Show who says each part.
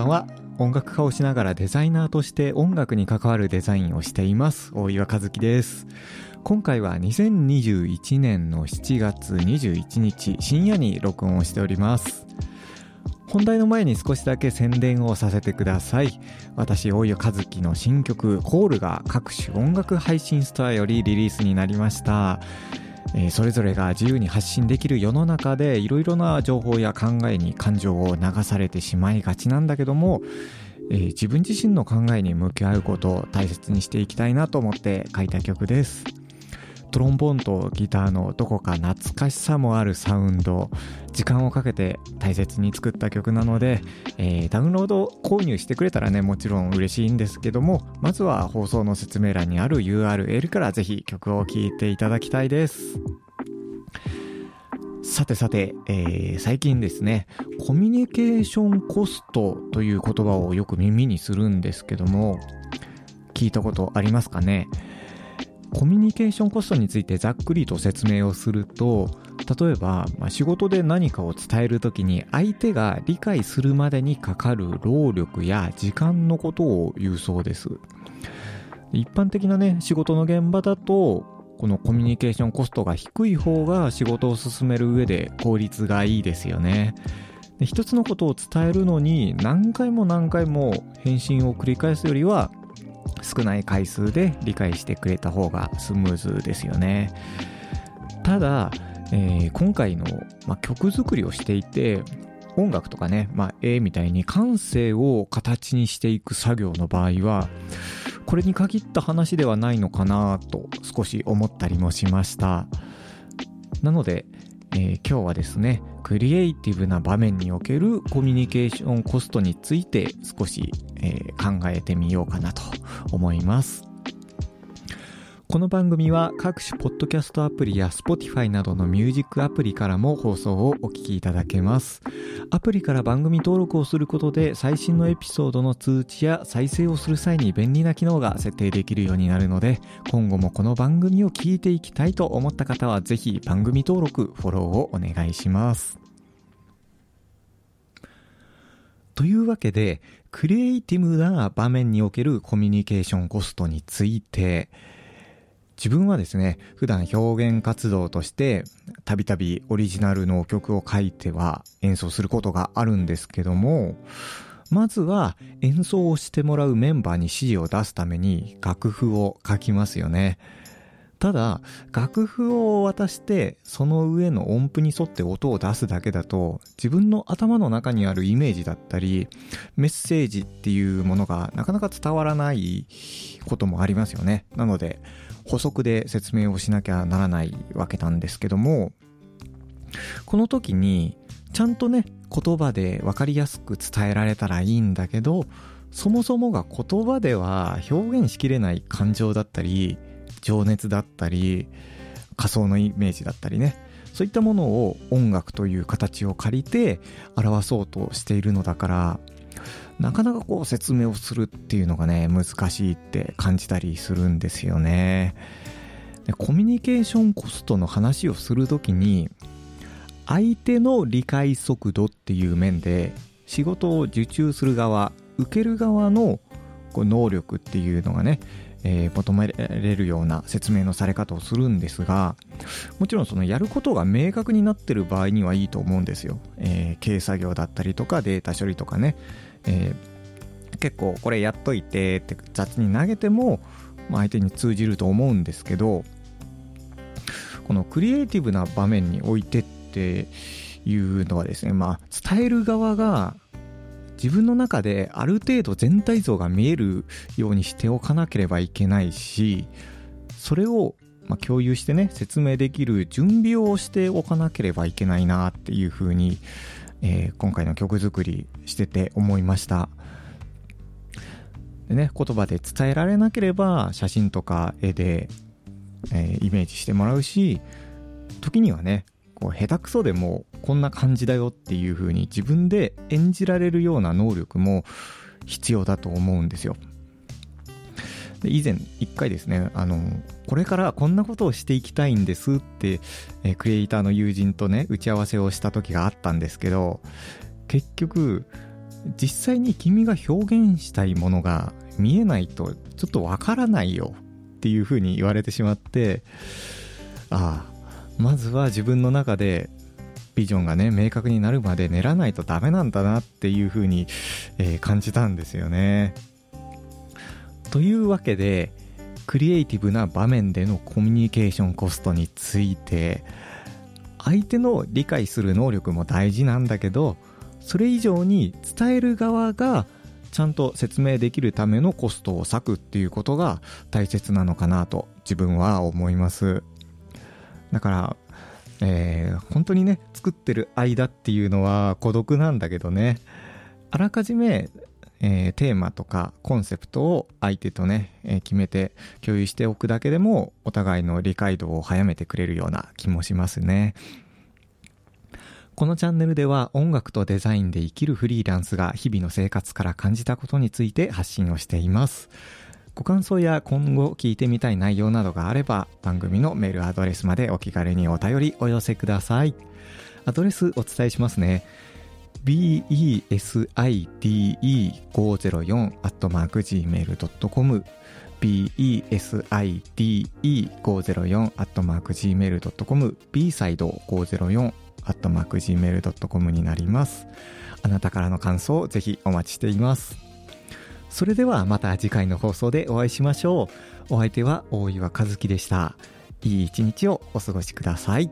Speaker 1: ばんは音楽家をしながらデザイナーとして音楽に関わるデザインをしています。大岩和樹です。今回は2021年の7月21日深夜に録音をしております。本題の前に少しだけ宣伝をさせてください。私大岩和樹の新曲「コール」が各種音楽配信ストアよりリリースになりました。えー、それぞれが自由に発信できる世の中でいろいろな情報や考えに感情を流されてしまいがちなんだけども、えー、自分自身の考えに向き合うことを大切にしていきたいなと思って書いた曲です。トロンボーンとギターのどこか懐かしさもあるサウンド時間をかけて大切に作った曲なので、えー、ダウンロード購入してくれたらねもちろん嬉しいんですけどもまずは放送の説明欄にある URL からぜひ曲を聴いていただきたいです。さてさて、えー、最近ですねコミュニケーションコストという言葉をよく耳にするんですけども聞いたことありますかね？コミュニケーションコストについてざっくりと説明をすると例えば、まあ、仕事で何かを伝える時に相手が理解するまでにかかる労力や時間のことを言うそうです。一般的なね仕事の現場だとこのコミュニケーションコストが低い方が仕事を進める上で効率がいいですよね。一つのことを伝えるのに何回も何回も返信を繰り返すよりは少ない回数で理解してくれた方がスムーズですよね。ただ、えー、今回の、まあ、曲作りをしていて音楽とかね、まあ、絵みたいに感性を形にしていく作業の場合はこれに限った話ではないのかなと少し思ったりもしました。なので、えー、今日はですねクリエイティブな場面におけるコミュニケーションコストについて少し、えー、考えてみようかなと思います。この番組は各種ポッドキャストアプリや Spotify などのミュージックアプリからも放送をお聞きいただけます。アプリから番組登録をすることで最新のエピソードの通知や再生をする際に便利な機能が設定できるようになるので、今後もこの番組を聞いていきたいと思った方はぜひ番組登録、フォローをお願いします。というわけで、クリエイティブな場面におけるコミュニケーションコストについて、自分はですね、普段表現活動として、たびたびオリジナルの曲を書いては演奏することがあるんですけども、まずは演奏をしてもらうメンバーに指示を出すために楽譜を書きますよね。ただ、楽譜を渡して、その上の音符に沿って音を出すだけだと、自分の頭の中にあるイメージだったり、メッセージっていうものがなかなか伝わらないこともありますよね。なので、補足で説明をしなきゃならないわけなんですけども、この時に、ちゃんとね、言葉で分かりやすく伝えられたらいいんだけど、そもそもが言葉では表現しきれない感情だったり、情熱だったり仮想のイメージだったりねそういったものを音楽という形を借りて表そうとしているのだからなかなかこう説明をするっていうのがね難しいって感じたりするんですよね。コミュニケーションコストの話をするときに相手の理解速度っていう面で仕事を受注する側受ける側のこう能力っていうのがねえー、求められるような説明のされ方をするんですがもちろんそのやることが明確になってる場合にはいいと思うんですよ、えー、経作業だったりとかデータ処理とかね、えー、結構これやっといてって雑に投げても、まあ、相手に通じると思うんですけどこのクリエイティブな場面においてっていうのはですねまあ伝える側が自分の中である程度全体像が見えるようにしておかなければいけないしそれをま共有してね説明できる準備をしておかなければいけないなっていうふうに、えー、今回の曲作りしてて思いましたでね言葉で伝えられなければ写真とか絵で、えー、イメージしてもらうし時にはねこう下手くそでもこんな感じだよっていう風に自分で演じられるような能力も必要だと思うんですよ。で以前一回ですねあのこれからこんなことをしていきたいんですって、えクリエイターの友人とね打ち合わせをした時があったんですけど結局実際に君が表現したいものが見えないとちょっとわからないよっていうふうに言われてしまってああまずは自分の中でビジョンがね明確になるまで練らないとダメなんだなっていうふうに、えー、感じたんですよね。というわけでクリエイティブな場面でのコミュニケーションコストについて相手の理解する能力も大事なんだけどそれ以上に伝える側がちゃんと説明できるためのコストを割くっていうことが大切なのかなと自分は思います。だからえー、本当にね作ってる間っていうのは孤独なんだけどね。あらかじめ、えー、テーマとかコンセプトを相手とね、えー、決めて共有しておくだけでもお互いの理解度を早めてくれるような気もしますねこのチャンネルでは音楽とデザインで生きるフリーランスが日々の生活から感じたことについて発信をしています。ご感想や今後聞いてみたい内容などがあれば番組のメールアドレスまでお気軽にお便りお寄せください。アドレスお伝えしますね。beside504-gmail.com beside504-gmail.com bside504-gmail.com になります。あなたからの感想をぜひお待ちしています。それではまた次回の放送でお会いしましょう。お相手は大岩和樹でした。いい一日をお過ごしください。